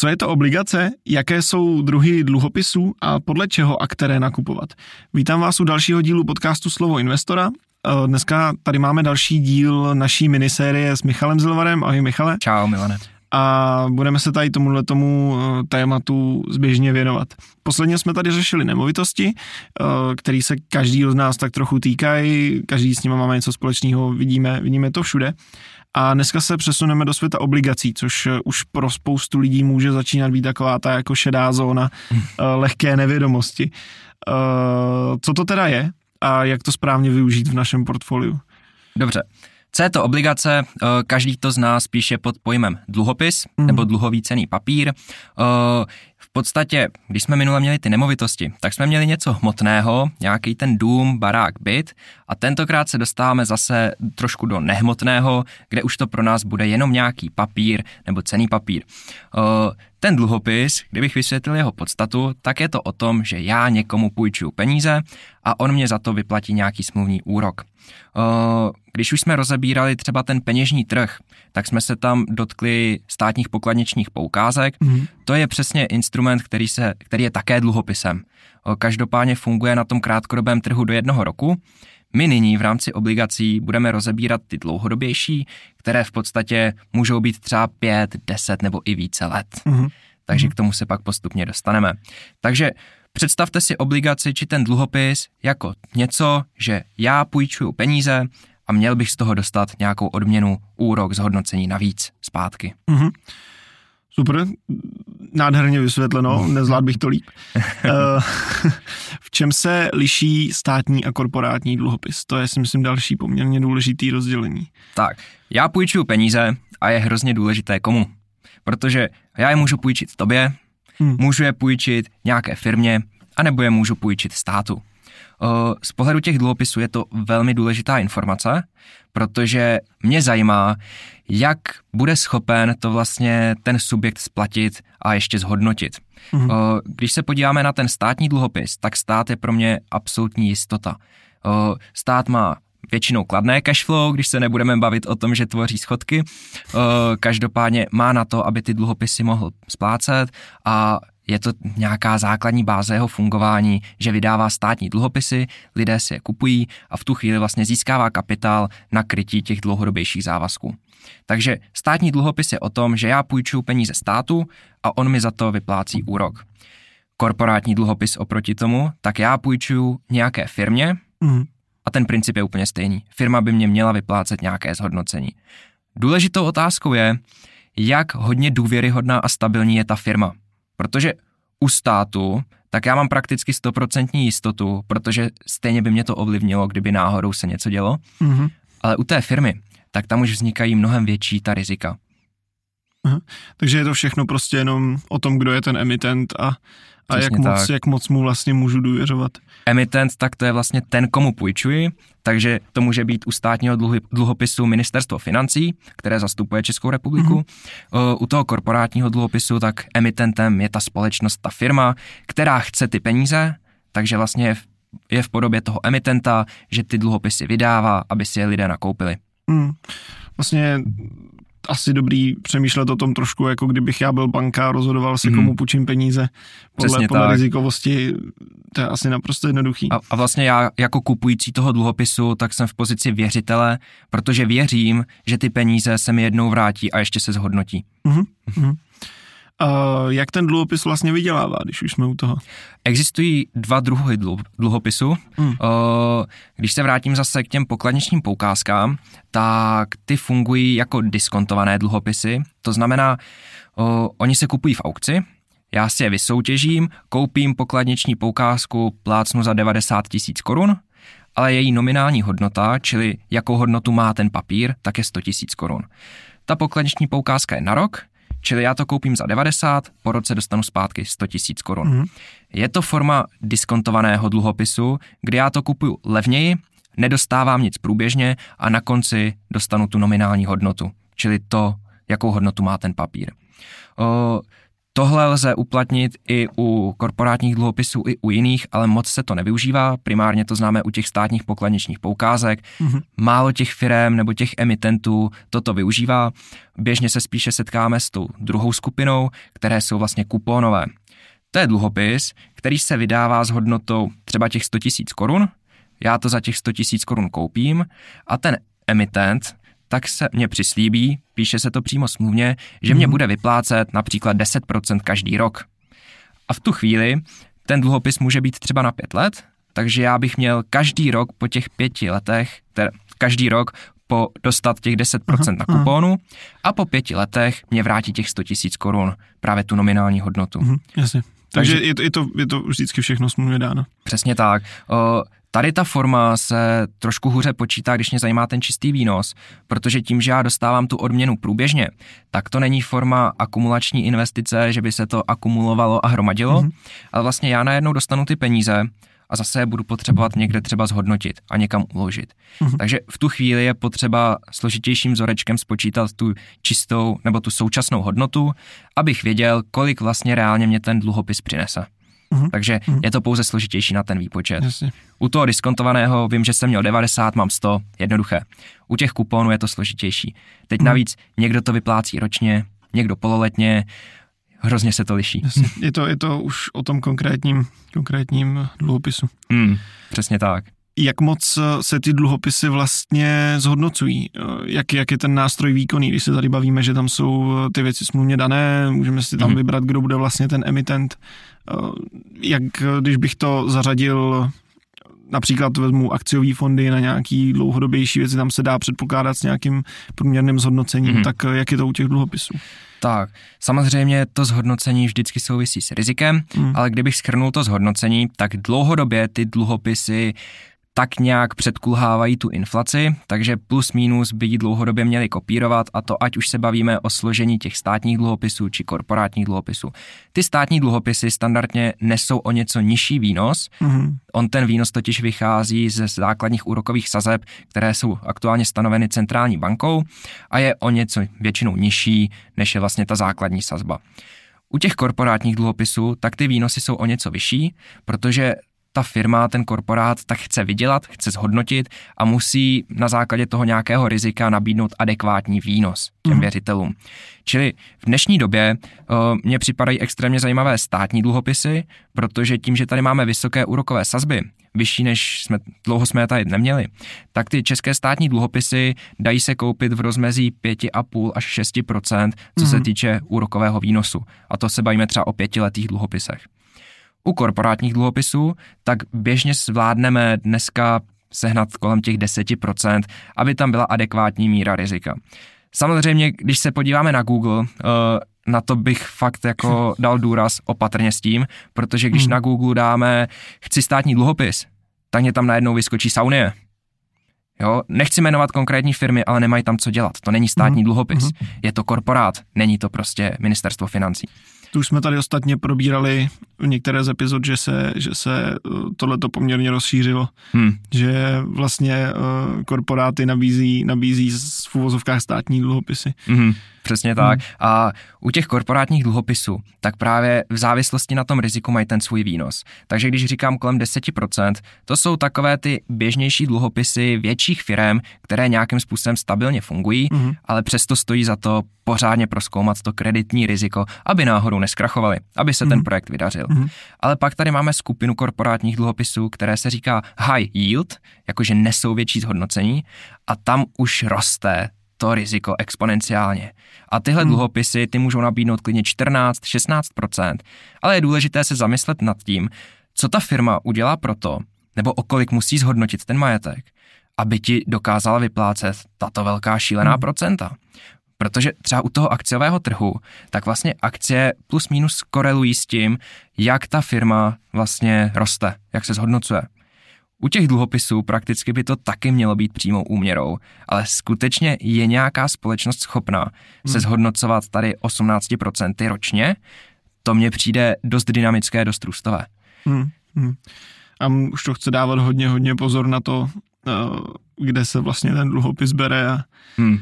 Co je to obligace, jaké jsou druhy dluhopisů a podle čeho a které nakupovat? Vítám vás u dalšího dílu podcastu Slovo investora. Eh, dneska tady máme další díl naší minisérie s Michalem Zilvarem. Ahoj Michale. Čau Milane. A budeme se tady tomuhle tomu eh, tématu zběžně věnovat. Posledně jsme tady řešili nemovitosti, eh, který se každý z nás tak trochu týkají, každý s nimi máme něco společného, vidíme, vidíme to všude. A dneska se přesuneme do světa obligací, což eh, už pro spoustu lidí může začínat být taková ta jako šedá zóna hm. eh, lehké nevědomosti. Eh, co to teda je a jak to správně využít v našem portfoliu? Dobře. Co je to obligace? Každý to z nás píše pod pojmem dluhopis mm. nebo dluhový cený papír. V podstatě, když jsme minule měli ty nemovitosti, tak jsme měli něco hmotného, nějaký ten dům, barák, byt a tentokrát se dostáváme zase trošku do nehmotného, kde už to pro nás bude jenom nějaký papír nebo cený papír. Ten dluhopis, kdybych vysvětlil jeho podstatu, tak je to o tom, že já někomu půjčuju peníze a on mě za to vyplatí nějaký smluvní úrok. Když už jsme rozebírali třeba ten peněžní trh, tak jsme se tam dotkli státních pokladničních poukázek. Mm. To je přesně instrument, který, se, který je také dluhopisem. Každopádně funguje na tom krátkodobém trhu do jednoho roku. My nyní v rámci obligací budeme rozebírat ty dlouhodobější, které v podstatě můžou být třeba 5, 10 nebo i více let. Mm. Takže mm. k tomu se pak postupně dostaneme. Takže představte si obligaci či ten dluhopis jako něco, že já půjčuju peníze a měl bych z toho dostat nějakou odměnu, úrok, zhodnocení navíc zpátky. Mm-hmm. Super, nádherně vysvětleno, mm. nezvlád bych to líp. Eh, v čem se liší státní a korporátní dluhopis? To je si myslím další poměrně důležitý rozdělení. Tak, já půjčuju peníze a je hrozně důležité komu. Protože já je můžu půjčit tobě, hmm. můžu je půjčit nějaké firmě, anebo je můžu půjčit státu. Z pohledu těch dluhopisů je to velmi důležitá informace, protože mě zajímá, jak bude schopen to vlastně ten subjekt splatit a ještě zhodnotit. Mm-hmm. Když se podíváme na ten státní dluhopis, tak stát je pro mě absolutní jistota. Stát má většinou kladné cashflow, když se nebudeme bavit o tom, že tvoří schodky. Každopádně má na to, aby ty dluhopisy mohl splácet a je to nějaká základní báze jeho fungování, že vydává státní dluhopisy, lidé si je kupují a v tu chvíli vlastně získává kapitál na krytí těch dlouhodobějších závazků. Takže státní dluhopis je o tom, že já půjčuju peníze státu a on mi za to vyplácí úrok. Korporátní dluhopis oproti tomu, tak já půjčuju nějaké firmě mm. a ten princip je úplně stejný. Firma by mě měla vyplácet nějaké zhodnocení. Důležitou otázkou je, jak hodně důvěryhodná a stabilní je ta firma. Protože u státu, tak já mám prakticky stoprocentní jistotu, protože stejně by mě to ovlivnilo, kdyby náhodou se něco dělo. Mm-hmm. Ale u té firmy, tak tam už vznikají mnohem větší ta rizika. Aha. Takže je to všechno prostě jenom o tom, kdo je ten emitent a a jak moc, jak moc mu vlastně můžu důvěřovat? Emitent, tak to je vlastně ten, komu půjčuji, takže to může být u státního dluhopisu ministerstvo financí, které zastupuje Českou republiku. Mm-hmm. U toho korporátního dluhopisu, tak emitentem je ta společnost, ta firma, která chce ty peníze, takže vlastně je v, je v podobě toho emitenta, že ty dluhopisy vydává, aby si je lidé nakoupili. Mm. Vlastně asi dobrý přemýšlet o tom trošku, jako kdybych já byl banka a rozhodoval si, mm. komu půjčím peníze podle, podle rizikovosti. To je asi naprosto jednoduchý. A, a vlastně já jako kupující toho dluhopisu, tak jsem v pozici věřitele, protože věřím, že ty peníze se mi jednou vrátí a ještě se zhodnotí. Mm-hmm. Uh, jak ten dluhopis vlastně vydělává, když už jsme u toho? Existují dva druhy dluhopisu. Hmm. Uh, když se vrátím zase k těm pokladničním poukázkám, tak ty fungují jako diskontované dluhopisy. To znamená, uh, oni se kupují v aukci, já si je vysoutěžím, koupím pokladniční poukázku, plácnu za 90 tisíc korun, ale její nominální hodnota, čili jakou hodnotu má ten papír, tak je 100 tisíc korun. Ta pokladniční poukázka je na rok, Čili já to koupím za 90, po roce dostanu zpátky 100 tisíc korun. Mm. Je to forma diskontovaného dluhopisu, kdy já to kupuju levněji, nedostávám nic průběžně a na konci dostanu tu nominální hodnotu, čili to, jakou hodnotu má ten papír. O, Tohle lze uplatnit i u korporátních dluhopisů, i u jiných, ale moc se to nevyužívá. Primárně to známe u těch státních pokladničních poukázek. Mm-hmm. Málo těch firm nebo těch emitentů toto využívá. Běžně se spíše setkáme s tou druhou skupinou, které jsou vlastně kuponové. To je dluhopis, který se vydává s hodnotou třeba těch 100 000 korun. Já to za těch 100 000 korun koupím a ten emitent tak se mě přislíbí, píše se to přímo smluvně, že mě mm. bude vyplácet například 10% každý rok. A v tu chvíli ten dluhopis může být třeba na pět let, takže já bych měl každý rok po těch pěti letech, teda každý rok po dostat těch 10% aha, na kuponu aha. a po pěti letech mě vrátí těch 100 000 korun, právě tu nominální hodnotu. Mhm, jasně. Takže, Takže je, to, je, to, je to vždycky všechno smluvně dáno. Přesně tak. O, Tady ta forma se trošku hůře počítá, když mě zajímá ten čistý výnos, protože tím, že já dostávám tu odměnu průběžně, tak to není forma akumulační investice, že by se to akumulovalo a hromadilo, mm-hmm. ale vlastně já najednou dostanu ty peníze a zase je budu potřebovat někde třeba zhodnotit a někam uložit. Mm-hmm. Takže v tu chvíli je potřeba složitějším vzorečkem spočítat tu čistou nebo tu současnou hodnotu, abych věděl, kolik vlastně reálně mě ten dluhopis přinese. Mm-hmm. Takže mm-hmm. je to pouze složitější na ten výpočet. Jasně. U toho diskontovaného vím, že jsem měl 90, mám 100, jednoduché. U těch kuponů je to složitější. Teď mm-hmm. navíc někdo to vyplácí ročně, někdo pololetně, hrozně se to liší. Jasně. Je to, je to už o tom konkrétním, konkrétním dluhopisu. Mm, přesně tak jak moc se ty dluhopisy vlastně zhodnocují, jak, jak je ten nástroj výkonný, když se tady bavíme, že tam jsou ty věci smluvně dané, můžeme si tam mm-hmm. vybrat, kdo bude vlastně ten emitent, jak když bych to zařadil například vezmu akciové fondy na nějaký dlouhodobější věci, tam se dá předpokládat s nějakým průměrným zhodnocením, mm-hmm. tak jak je to u těch dluhopisů? Tak, samozřejmě to zhodnocení vždycky souvisí s rizikem, mm. ale kdybych schrnul to zhodnocení, tak dlouhodobě ty dluhopisy tak nějak předkulhávají tu inflaci, takže plus minus by ji dlouhodobě měli kopírovat a to ať už se bavíme o složení těch státních dluhopisů či korporátních dluhopisů. Ty státní dluhopisy standardně nesou o něco nižší výnos. Mm-hmm. On ten výnos totiž vychází ze základních úrokových sazeb, které jsou aktuálně stanoveny centrální bankou a je o něco většinou nižší, než je vlastně ta základní sazba. U těch korporátních dluhopisů tak ty výnosy jsou o něco vyšší, protože ta firma, ten korporát tak chce vydělat, chce zhodnotit a musí na základě toho nějakého rizika nabídnout adekvátní výnos těm mm. věřitelům. Čili v dnešní době uh, mně připadají extrémně zajímavé státní dluhopisy, protože tím, že tady máme vysoké úrokové sazby, vyšší než jsme, dlouho jsme je tady neměli, tak ty české státní dluhopisy dají se koupit v rozmezí 5,5 až 6% co mm. se mhm. týče úrokového výnosu. A to se bavíme třeba o pětiletých dluhopisech. U korporátních dluhopisů tak běžně zvládneme dneska sehnat kolem těch 10%, aby tam byla adekvátní míra rizika. Samozřejmě, když se podíváme na Google, eh, na to bych fakt jako dal důraz opatrně s tím, protože když hmm. na Google dáme chci státní dluhopis, tak mě tam najednou vyskočí Saunie. Jo, nechci jmenovat konkrétní firmy, ale nemají tam co dělat. To není státní hmm. dluhopis. Hmm. Je to korporát, není to prostě ministerstvo financí. Tu už jsme tady ostatně probírali v některé z epizod, že se, že se eh, tohleto poměrně rozšířilo. Hmm. Že vlastně uh, korporáty nabízí, nabízí v uvozovkách státní dluhopisy. Hmm. Přesně tak. Hmm. A u těch korporátních dluhopisů, tak právě v závislosti na tom riziku mají ten svůj výnos. Takže když říkám kolem 10%, to jsou takové ty běžnější dluhopisy větších firm, které nějakým způsobem stabilně fungují, hmm. ale přesto stojí za to pořádně proskoumat to kreditní riziko, aby náhodou neskrachovali, aby se hmm. ten projekt vydařil. Hmm. Ale pak tady máme skupinu korporátních dluhopisů, které se říká high yield, jakože nesou větší zhodnocení a tam už roste to riziko exponenciálně. A tyhle hmm. dluhopisy ty můžou nabídnout klidně 14-16%, ale je důležité se zamyslet nad tím, co ta firma udělá proto, nebo o kolik musí zhodnotit ten majetek, aby ti dokázala vyplácet tato velká šílená hmm. procenta. Protože třeba u toho akciového trhu, tak vlastně akcie plus minus korelují s tím, jak ta firma vlastně roste, jak se zhodnocuje. U těch dluhopisů prakticky by to taky mělo být přímou úměrou, ale skutečně je nějaká společnost schopná hmm. se zhodnocovat tady 18% ročně, to mně přijde dost dynamické, dost růstové. Hmm. Hmm. A už to chce dávat hodně, hodně pozor na to, eh, kde se vlastně ten dluhopis bere a hmm.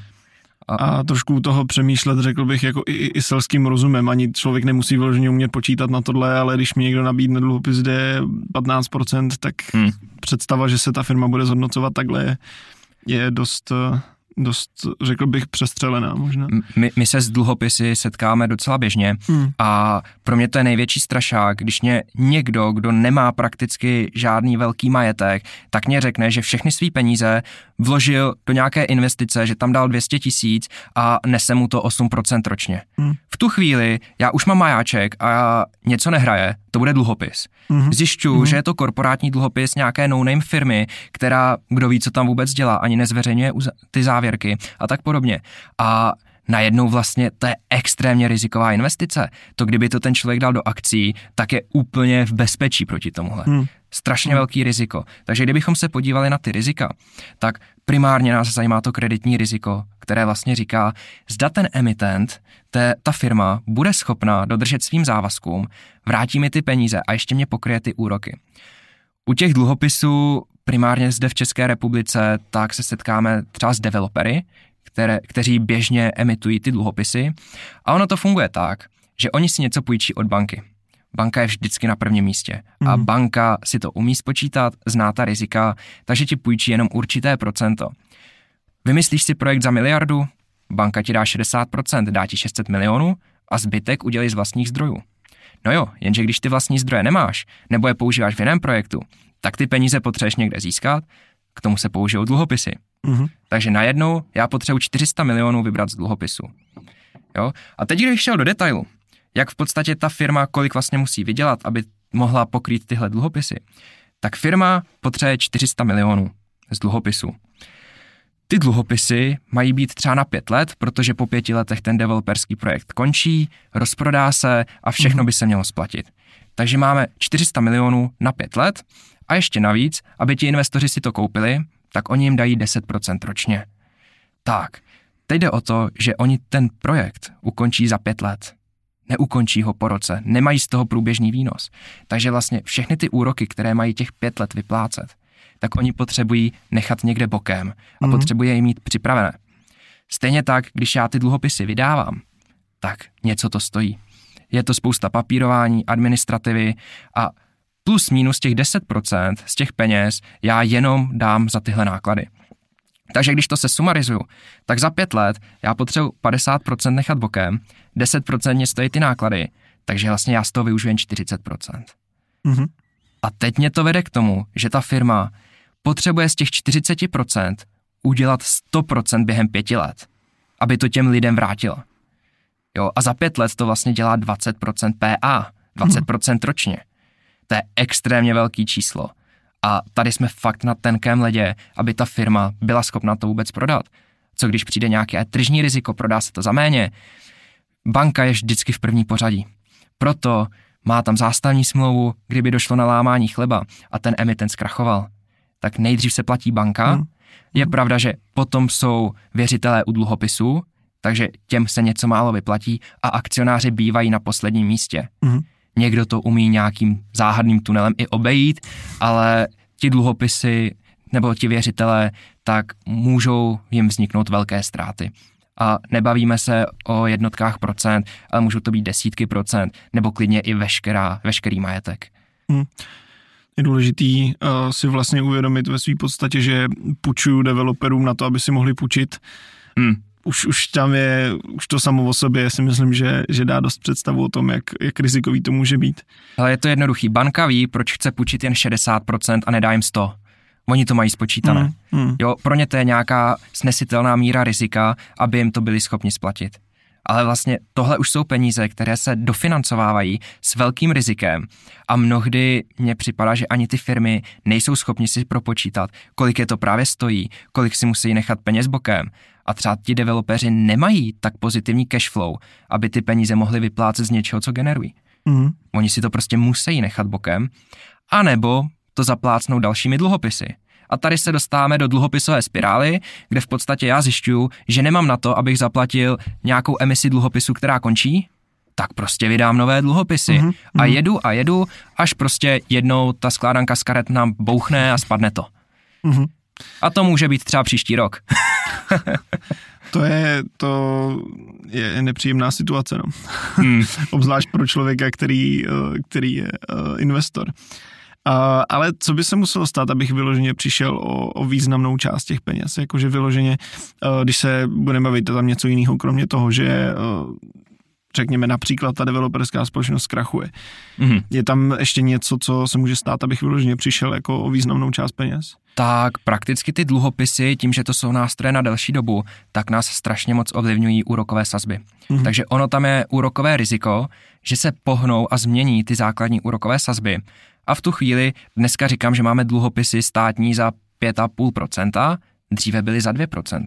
A, a trošku toho přemýšlet, řekl bych, jako i, i selským rozumem. Ani člověk nemusí vyloženě umět počítat na tohle, ale když mi někdo nabídne dluhopis, kde je 15%, tak hmm. představa, že se ta firma bude zhodnocovat takhle, je dost dost, řekl bych, přestřelená možná. My, my se s dluhopisy setkáme docela běžně hmm. a pro mě to je největší strašák, když mě někdo, kdo nemá prakticky žádný velký majetek, tak mě řekne, že všechny své peníze vložil do nějaké investice, že tam dal 200 tisíc a nese mu to 8% ročně. Hmm. V tu chvíli já už mám majáček a něco nehraje, to bude dluhopis. Mm-hmm. Zjišťu, mm-hmm. že je to korporátní dluhopis nějaké no-name firmy, která, kdo ví, co tam vůbec dělá, ani nezveřejňuje ty závěrky a tak podobně. A najednou vlastně to je extrémně riziková investice. To, kdyby to ten člověk dal do akcí, tak je úplně v bezpečí proti tomuhle. Hmm. Strašně hmm. velký riziko. Takže kdybychom se podívali na ty rizika, tak primárně nás zajímá to kreditní riziko, které vlastně říká, zda ten emitent, té, ta firma, bude schopná dodržet svým závazkům, vrátí mi ty peníze a ještě mě pokryje ty úroky. U těch dluhopisů primárně zde v České republice, tak se setkáme třeba s developery, které, kteří běžně emitují ty dluhopisy. A ono to funguje tak, že oni si něco půjčí od banky. Banka je vždycky na prvním místě. Mm. A mhm. banka si to umí spočítat, zná ta rizika, takže ti půjčí jenom určité procento. Vymyslíš si projekt za miliardu, banka ti dá 60%, dá ti 600 milionů a zbytek udělí z vlastních zdrojů. No jo, jenže když ty vlastní zdroje nemáš, nebo je používáš v jiném projektu, tak ty peníze potřebuješ někde získat, k tomu se použijou dluhopisy. Mm-hmm. Takže najednou já potřebuji 400 milionů vybrat z dluhopisu. Jo? A teď, když šel do detailu, jak v podstatě ta firma, kolik vlastně musí vydělat, aby mohla pokrýt tyhle dluhopisy, tak firma potřebuje 400 milionů z dluhopisu. Ty dluhopisy mají být třeba na pět let, protože po pěti letech ten developerský projekt končí, rozprodá se a všechno mhm. by se mělo splatit. Takže máme 400 milionů na pět let a ještě navíc, aby ti investoři si to koupili, tak oni jim dají 10% ročně. Tak, teď jde o to, že oni ten projekt ukončí za pět let. Neukončí ho po roce, nemají z toho průběžný výnos. Takže vlastně všechny ty úroky, které mají těch pět let vyplácet, tak oni potřebují nechat někde bokem a mm. potřebují je mít připravené. Stejně tak, když já ty dluhopisy vydávám, tak něco to stojí. Je to spousta papírování, administrativy a plus minus těch 10% z těch peněz já jenom dám za tyhle náklady. Takže když to se sumarizuju, tak za pět let já potřebuji 50% nechat bokem, 10% mě stojí ty náklady, takže vlastně já z toho využiju jen 40%. Mm-hmm. A teď mě to vede k tomu, že ta firma potřebuje z těch 40% udělat 100% během pěti let, aby to těm lidem vrátila. Jo, a za pět let to vlastně dělá 20% PA, 20% ročně. To je extrémně velký číslo. A tady jsme fakt na tenkém ledě, aby ta firma byla schopna to vůbec prodat. Co když přijde nějaké tržní riziko, prodá se to za méně. Banka je vždycky v první pořadí. Proto má tam zástavní smlouvu, kdyby došlo na lámání chleba a ten emitent zkrachoval. Tak nejdřív se platí banka. Hmm. Je pravda, že potom jsou věřitelé u dluhopisů, takže těm se něco málo vyplatí a akcionáři bývají na posledním místě. Hmm. Někdo to umí nějakým záhadným tunelem i obejít, ale ti dluhopisy nebo ti věřitelé, tak můžou jim vzniknout velké ztráty. A nebavíme se o jednotkách procent, ale můžou to být desítky procent, nebo klidně i veškerá, veškerý majetek. Hmm. Je důležitý uh, si vlastně uvědomit ve své podstatě, že půjčuju developerům na to, aby si mohli půjčit. Hmm už, už tam je, už to samo o sobě si myslím, že, že dá dost představu o tom, jak, jak rizikový to může být. Ale je to jednoduchý. Banka ví, proč chce půjčit jen 60% a nedá jim 100. Oni to mají spočítané. Hmm, hmm. Jo, pro ně to je nějaká snesitelná míra rizika, aby jim to byli schopni splatit. Ale vlastně tohle už jsou peníze, které se dofinancovávají s velkým rizikem a mnohdy mně připadá, že ani ty firmy nejsou schopni si propočítat, kolik je to právě stojí, kolik si musí nechat peněz bokem a třeba ti developeři nemají tak pozitivní cash flow, aby ty peníze mohly vyplácet z něčeho, co generují. Mm. Oni si to prostě musí nechat bokem, anebo to zaplácnou dalšími dluhopisy. A tady se dostáváme do dluhopisové spirály, kde v podstatě já zjišťuju, že nemám na to, abych zaplatil nějakou emisi dluhopisu, která končí, tak prostě vydám nové dluhopisy. Mm-hmm. A jedu a jedu, až prostě jednou ta skládanka z karet nám bouchne a spadne to. Mm-hmm. A to může být třeba příští rok. To je, to je nepříjemná situace, no. Hmm. Obzvlášť pro člověka, který, eh, který je uh, investor. Uh, ale co by se muselo stát, abych vyloženě přišel o, o významnou část těch peněz? Jakože vyloženě, uh, když se budeme bavit tam něco jiného, kromě toho, že uh, řekněme například ta developerská společnost zkrachuje. Mm-hmm. Je tam ještě něco, co se může stát, abych vyloženě přišel jako o významnou část peněz? Tak prakticky ty dluhopisy, tím, že to jsou nástroje na delší dobu, tak nás strašně moc ovlivňují úrokové sazby. Mm-hmm. Takže ono tam je úrokové riziko, že se pohnou a změní ty základní úrokové sazby. A v tu chvíli, dneska říkám, že máme dluhopisy státní za 5,5%, dříve byly za 2%.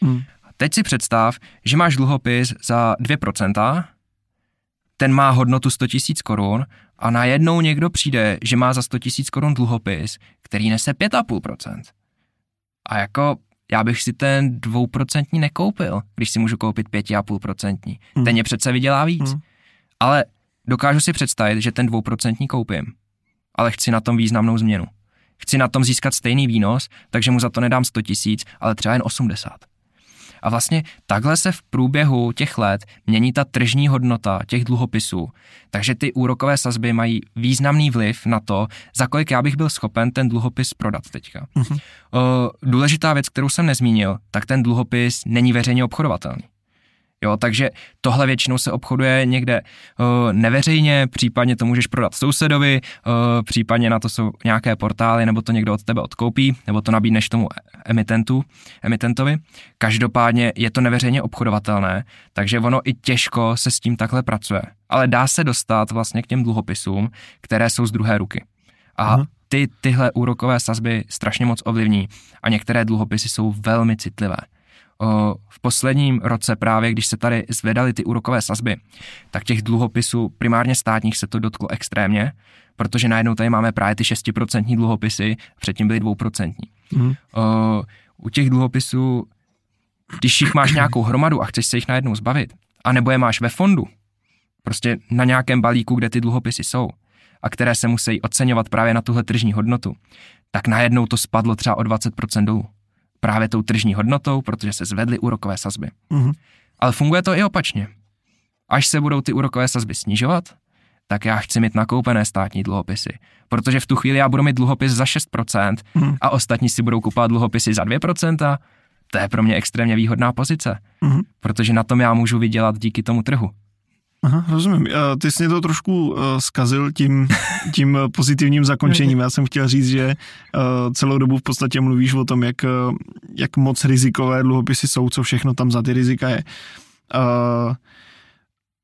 Mm. Teď si představ, že máš dluhopis za 2%, ten má hodnotu 100 000 korun a najednou někdo přijde, že má za 100 000 korun dluhopis, který nese 5,5%. A jako já bych si ten dvouprocentní nekoupil, když si můžu koupit 5,5%. Hmm. Ten je přece vydělá víc. Hmm. Ale dokážu si představit, že ten dvouprocentní koupím, ale chci na tom významnou změnu. Chci na tom získat stejný výnos, takže mu za to nedám 100 tisíc, ale třeba jen 80. A vlastně takhle se v průběhu těch let mění ta tržní hodnota těch dluhopisů. Takže ty úrokové sazby mají významný vliv na to, za kolik já bych byl schopen ten dluhopis prodat teďka. Mm-hmm. Důležitá věc, kterou jsem nezmínil, tak ten dluhopis není veřejně obchodovatelný. Jo, takže tohle většinou se obchoduje někde uh, neveřejně, případně to můžeš prodat sousedovi, uh, případně na to jsou nějaké portály, nebo to někdo od tebe odkoupí, nebo to nabídneš tomu emitentu, emitentovi. Každopádně je to neveřejně obchodovatelné, takže ono i těžko se s tím takhle pracuje. Ale dá se dostat vlastně k těm dluhopisům, které jsou z druhé ruky. A Aha. ty tyhle úrokové sazby strašně moc ovlivní a některé dluhopisy jsou velmi citlivé v posledním roce právě, když se tady zvedaly ty úrokové sazby, tak těch dluhopisů primárně státních se to dotklo extrémně, protože najednou tady máme právě ty 6% dluhopisy, předtím byly 2%. Mm. U těch dluhopisů, když jich máš nějakou hromadu a chceš se jich najednou zbavit, anebo je máš ve fondu, prostě na nějakém balíku, kde ty dluhopisy jsou, a které se musí oceňovat právě na tuhle tržní hodnotu, tak najednou to spadlo třeba o 20% dolů právě tou tržní hodnotou, protože se zvedly úrokové sazby. Mm-hmm. Ale funguje to i opačně. Až se budou ty úrokové sazby snižovat, tak já chci mít nakoupené státní dluhopisy. Protože v tu chvíli já budu mít dluhopis za 6% mm. a ostatní si budou kupovat dluhopisy za 2%. To je pro mě extrémně výhodná pozice, mm. protože na tom já můžu vydělat díky tomu trhu. Aha, rozumím. Ty jsi mě to trošku uh, zkazil tím, tím pozitivním zakončením. Já jsem chtěl říct, že uh, celou dobu v podstatě mluvíš o tom, jak, jak moc rizikové dluhopisy jsou, co všechno tam za ty rizika je.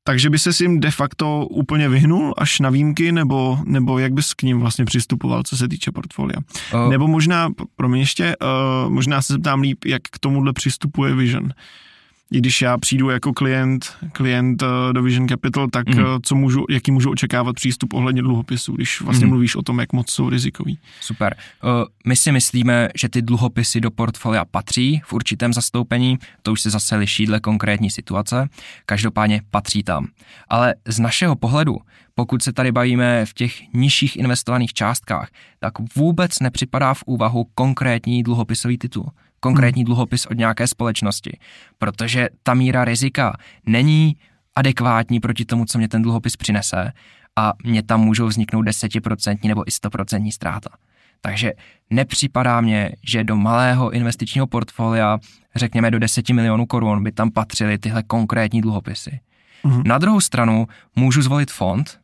Takže by se s jim de facto úplně vyhnul až na výjimky, nebo, nebo jak bys k ním vlastně přistupoval, co se týče portfolia? Uh. Nebo možná, pro mě ještě, uh, možná se zeptám líp, jak k tomuhle přistupuje Vision. Uh, i když já přijdu jako klient, klient eh, do Vision Capital, tak mm. co můžu, jaký můžu očekávat přístup ohledně dluhopisů, když vlastně mm. mluvíš o tom, jak moc jsou rizikový. Super. Uh, my si myslíme, že ty dluhopisy do portfolia patří v určitém zastoupení, to už se zase liší dle konkrétní situace, každopádně patří tam. Ale z našeho pohledu, pokud se tady bavíme v těch nižších investovaných částkách, tak vůbec nepřipadá v úvahu konkrétní dluhopisový titul konkrétní hmm. dluhopis od nějaké společnosti, protože ta míra rizika není adekvátní proti tomu, co mě ten dluhopis přinese a mě tam můžou vzniknout desetiprocentní nebo i stoprocentní ztráta. Takže nepřipadá mně, že do malého investičního portfolia, řekněme do 10 milionů korun, by tam patřily tyhle konkrétní dluhopisy. Mm-hmm. Na druhou stranu můžu zvolit fond,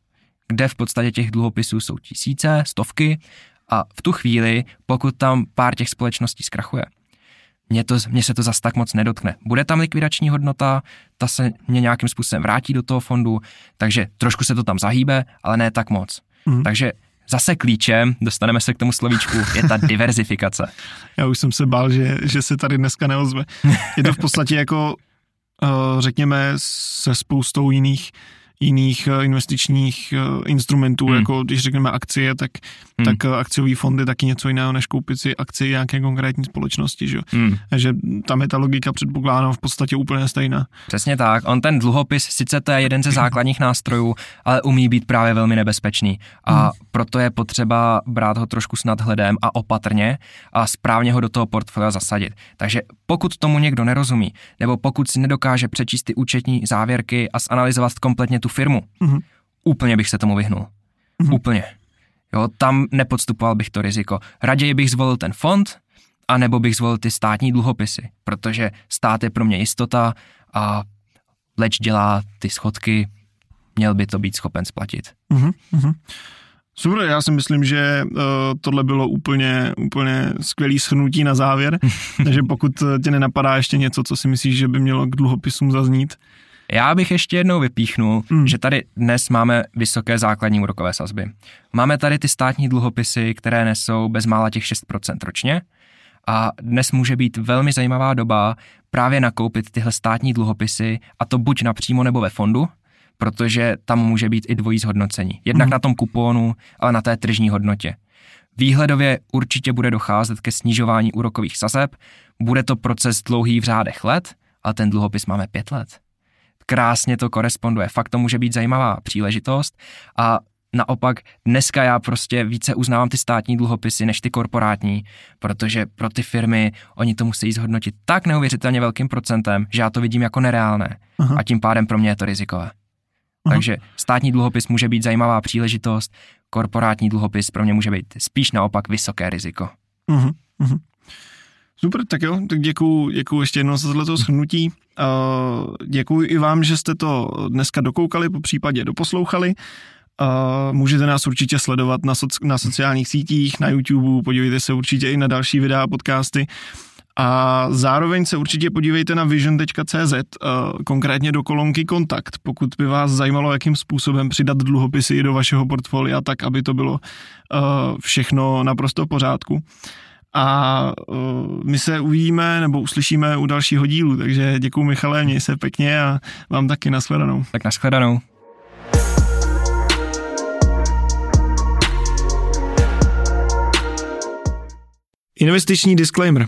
kde v podstatě těch dluhopisů jsou tisíce, stovky a v tu chvíli, pokud tam pár těch společností zkrachuje, mě, to, mě se to zas tak moc nedotkne. Bude tam likvidační hodnota, ta se mě nějakým způsobem vrátí do toho fondu, takže trošku se to tam zahýbe, ale ne tak moc. Mm. Takže zase klíčem, dostaneme se k tomu slovíčku, je ta diverzifikace. Já už jsem se bál, že, že se tady dneska neozve. Je to v podstatě jako, uh, řekněme, se spoustou jiných jiných eh, investičních eh, instrumentů, hmm. jako když řekneme akcie, tak, hmm. tak eh, akciový fondy taky něco jiného, než koupit si akci nějaké konkrétní společnosti, že? Hmm. Takže tam je ta logika předpokládána v podstatě úplně stejná. Přesně tak. On ten dluhopis, sice to je jeden ze základních nástrojů, ale umí být právě velmi nebezpečný. A hmm. proto je potřeba brát ho trošku s nadhledem a opatrně a správně ho do toho portfolia zasadit. Takže pokud tomu někdo nerozumí, nebo pokud si nedokáže přečíst ty účetní závěrky a zanalizovat kompletně tu firmu, mm-hmm. úplně bych se tomu vyhnul. Mm-hmm. Úplně. Jo, tam nepodstupoval bych to riziko. Raději bych zvolil ten fond, anebo bych zvolil ty státní dluhopisy, protože stát je pro mě jistota a leč dělá ty schodky, měl by to být schopen splatit. Mm-hmm. Super, já si myslím, že uh, tohle bylo úplně, úplně skvělý shrnutí na závěr, takže pokud tě nenapadá ještě něco, co si myslíš, že by mělo k dluhopisům zaznít, já bych ještě jednou vypíchnul, mm. že tady dnes máme vysoké základní úrokové sazby. Máme tady ty státní dluhopisy, které nesou bezmála těch 6% ročně a dnes může být velmi zajímavá doba právě nakoupit tyhle státní dluhopisy a to buď napřímo nebo ve fondu, protože tam může být i dvojí zhodnocení. Jednak mm. na tom kupónu, ale na té tržní hodnotě. Výhledově určitě bude docházet ke snižování úrokových sazeb, bude to proces dlouhý v řádech let, ale ten dluhopis máme pět let krásně to koresponduje. Fakt to může být zajímavá příležitost a naopak dneska já prostě více uznávám ty státní dluhopisy než ty korporátní, protože pro ty firmy oni to musí zhodnotit tak neuvěřitelně velkým procentem, že já to vidím jako nereálné Aha. a tím pádem pro mě je to rizikové. Aha. Takže státní dluhopis může být zajímavá příležitost, korporátní dluhopis pro mě může být spíš naopak vysoké riziko. Aha. Aha. Super, tak jo, tak děkuju, děkuju ještě jednou za tohleto shrnutí. Uh, děkuji i vám, že jste to dneska dokoukali, po případě doposlouchali. Uh, můžete nás určitě sledovat na, soc- na sociálních sítích, na YouTube, podívejte se určitě i na další videa a podcasty. A zároveň se určitě podívejte na vision.cz, uh, konkrétně do kolonky kontakt, pokud by vás zajímalo, jakým způsobem přidat dluhopisy do vašeho portfolia, tak aby to bylo všechno naprosto v pořádku a uh, my se uvidíme nebo uslyšíme u dalšího dílu, takže děkuji Michale, měj se pěkně a vám taky nashledanou. Tak nashledanou. Investiční disclaimer.